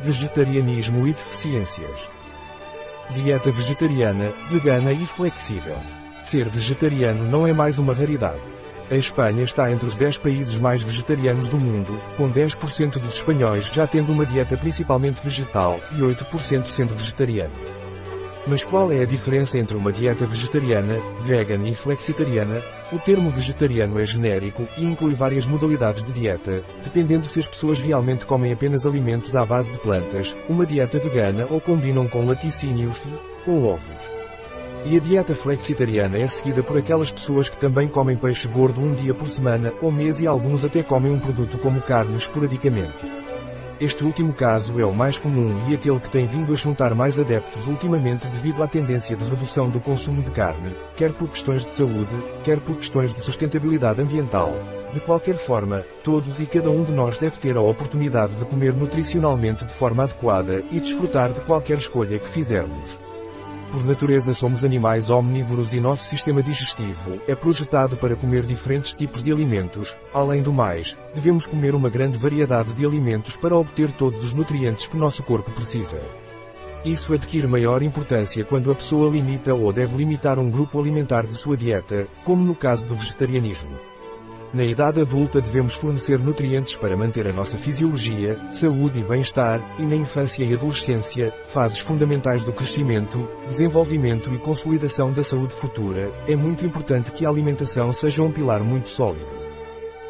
Vegetarianismo e deficiências. Dieta vegetariana, vegana e flexível. Ser vegetariano não é mais uma raridade. A Espanha está entre os 10 países mais vegetarianos do mundo, com 10% dos espanhóis já tendo uma dieta principalmente vegetal e 8% sendo vegetarianos. Mas qual é a diferença entre uma dieta vegetariana, vegan e flexitariana? O termo vegetariano é genérico e inclui várias modalidades de dieta, dependendo se as pessoas realmente comem apenas alimentos à base de plantas, uma dieta vegana ou combinam com laticínios e ovos. E a dieta flexitariana é seguida por aquelas pessoas que também comem peixe gordo um dia por semana ou mês e alguns até comem um produto como carne esporadicamente. Este último caso é o mais comum e aquele que tem vindo a juntar mais adeptos ultimamente devido à tendência de redução do consumo de carne, quer por questões de saúde, quer por questões de sustentabilidade ambiental. De qualquer forma, todos e cada um de nós deve ter a oportunidade de comer nutricionalmente de forma adequada e desfrutar de qualquer escolha que fizermos. Por natureza somos animais omnívoros e nosso sistema digestivo é projetado para comer diferentes tipos de alimentos. Além do mais, devemos comer uma grande variedade de alimentos para obter todos os nutrientes que nosso corpo precisa. Isso adquire maior importância quando a pessoa limita ou deve limitar um grupo alimentar de sua dieta, como no caso do vegetarianismo. Na idade adulta devemos fornecer nutrientes para manter a nossa fisiologia, saúde e bem-estar, e na infância e adolescência, fases fundamentais do crescimento, desenvolvimento e consolidação da saúde futura, é muito importante que a alimentação seja um pilar muito sólido.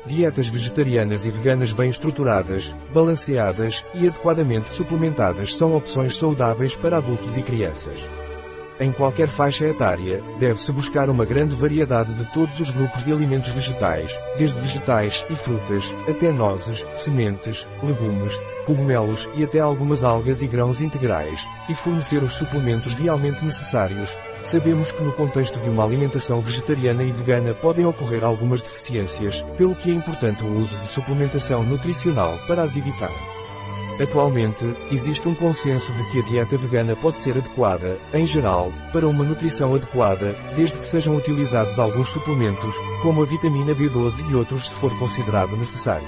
Dietas vegetarianas e veganas bem estruturadas, balanceadas e adequadamente suplementadas são opções saudáveis para adultos e crianças. Em qualquer faixa etária, deve-se buscar uma grande variedade de todos os grupos de alimentos vegetais, desde vegetais e frutas, até nozes, sementes, legumes, cogumelos e até algumas algas e grãos integrais, e fornecer os suplementos realmente necessários. Sabemos que no contexto de uma alimentação vegetariana e vegana podem ocorrer algumas deficiências, pelo que é importante o uso de suplementação nutricional para as evitar. Atualmente, existe um consenso de que a dieta vegana pode ser adequada, em geral, para uma nutrição adequada, desde que sejam utilizados alguns suplementos, como a vitamina B12 e outros se for considerado necessário.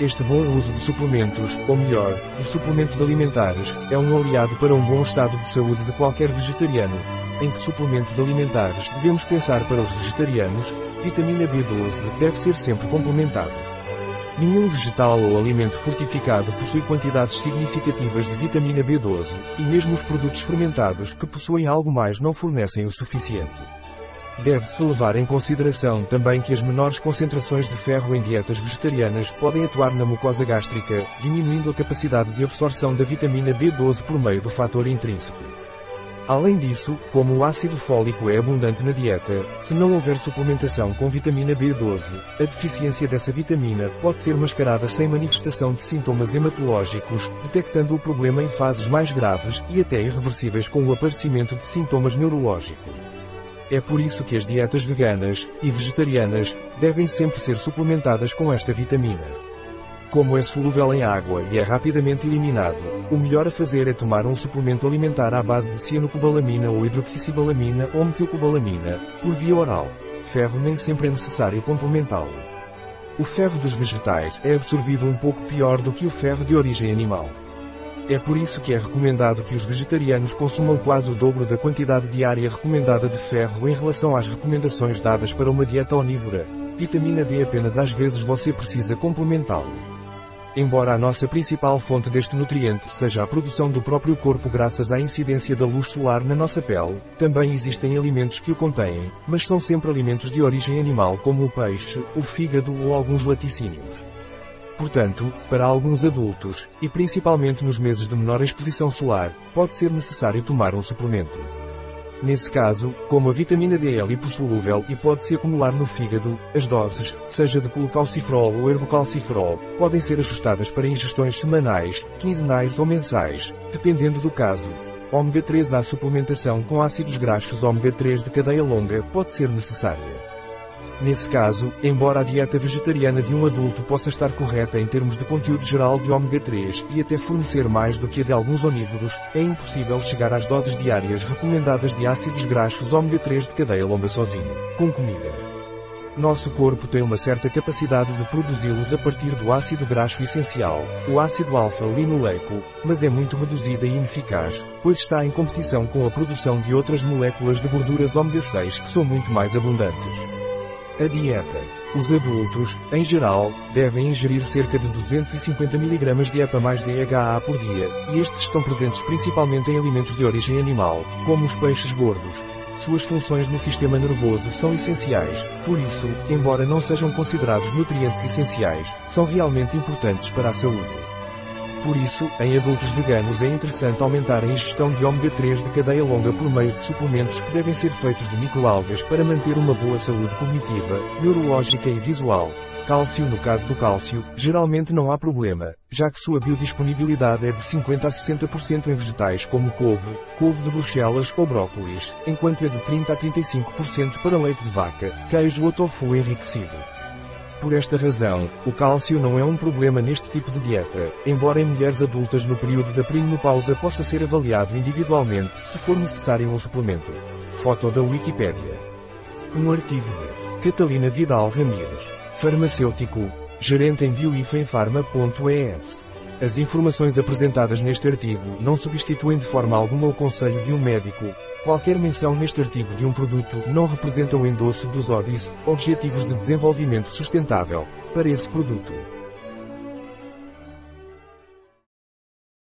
Este bom uso de suplementos, ou melhor, de suplementos alimentares, é um aliado para um bom estado de saúde de qualquer vegetariano. Em que suplementos alimentares devemos pensar para os vegetarianos? Vitamina B12 deve ser sempre complementado. Nenhum vegetal ou alimento fortificado possui quantidades significativas de vitamina B12, e mesmo os produtos fermentados que possuem algo mais não fornecem o suficiente. Deve-se levar em consideração também que as menores concentrações de ferro em dietas vegetarianas podem atuar na mucosa gástrica, diminuindo a capacidade de absorção da vitamina B12 por meio do fator intrínseco. Além disso, como o ácido fólico é abundante na dieta, se não houver suplementação com vitamina B12, a deficiência dessa vitamina pode ser mascarada sem manifestação de sintomas hematológicos, detectando o problema em fases mais graves e até irreversíveis com o aparecimento de sintomas neurológicos. É por isso que as dietas veganas e vegetarianas devem sempre ser suplementadas com esta vitamina. Como é solúvel em água e é rapidamente eliminado, o melhor a fazer é tomar um suplemento alimentar à base de cianocobalamina ou hidroxicibalamina ou metilcobalamina, por via oral. Ferro nem sempre é necessário complementá-lo. O ferro dos vegetais é absorvido um pouco pior do que o ferro de origem animal. É por isso que é recomendado que os vegetarianos consumam quase o dobro da quantidade diária recomendada de ferro em relação às recomendações dadas para uma dieta onívora. Vitamina D apenas às vezes você precisa complementá-lo. Embora a nossa principal fonte deste nutriente seja a produção do próprio corpo graças à incidência da luz solar na nossa pele, também existem alimentos que o contêm, mas são sempre alimentos de origem animal como o peixe, o fígado ou alguns laticínios. Portanto, para alguns adultos, e principalmente nos meses de menor exposição solar, pode ser necessário tomar um suplemento. Nesse caso, como a vitamina D é lipossolúvel e pode-se acumular no fígado, as doses, seja de colocalciferol ou herbocalciferol, podem ser ajustadas para ingestões semanais, quinzenais ou mensais, dependendo do caso. Ômega 3 A suplementação com ácidos graxos ômega 3 de cadeia longa pode ser necessária. Nesse caso, embora a dieta vegetariana de um adulto possa estar correta em termos de conteúdo geral de ômega 3 e até fornecer mais do que a de alguns onívoros, é impossível chegar às doses diárias recomendadas de ácidos graxos ômega 3 de cadeia longa sozinho, com comida. Nosso corpo tem uma certa capacidade de produzi-los a partir do ácido graxo essencial, o ácido alfa-linoleico, mas é muito reduzida e ineficaz, pois está em competição com a produção de outras moléculas de gorduras ômega 6 que são muito mais abundantes. A dieta. Os adultos, em geral, devem ingerir cerca de 250 mg de EPA mais DHA por dia, e estes estão presentes principalmente em alimentos de origem animal, como os peixes gordos, suas funções no sistema nervoso são essenciais, por isso, embora não sejam considerados nutrientes essenciais, são realmente importantes para a saúde. Por isso, em adultos veganos é interessante aumentar a ingestão de ômega 3 de cadeia longa por meio de suplementos que devem ser feitos de microalgas para manter uma boa saúde cognitiva, neurológica e visual. Cálcio No caso do cálcio, geralmente não há problema, já que sua biodisponibilidade é de 50 a 60% em vegetais como couve, couve de Bruxelas ou brócolis, enquanto é de 30 a 35% para leite de vaca, queijo ou tofu enriquecido. Por esta razão, o cálcio não é um problema neste tipo de dieta, embora em mulheres adultas no período da perimenopausa possa ser avaliado individualmente se for necessário um suplemento. Foto da Wikipédia. Um artigo de Catalina Vidal Ramírez. Farmacêutico, gerente em bioifenfarma.es. As informações apresentadas neste artigo não substituem de forma alguma o conselho de um médico. Qualquer menção neste artigo de um produto não representa o endosso dos ODIs, Objetivos de Desenvolvimento Sustentável, para esse produto.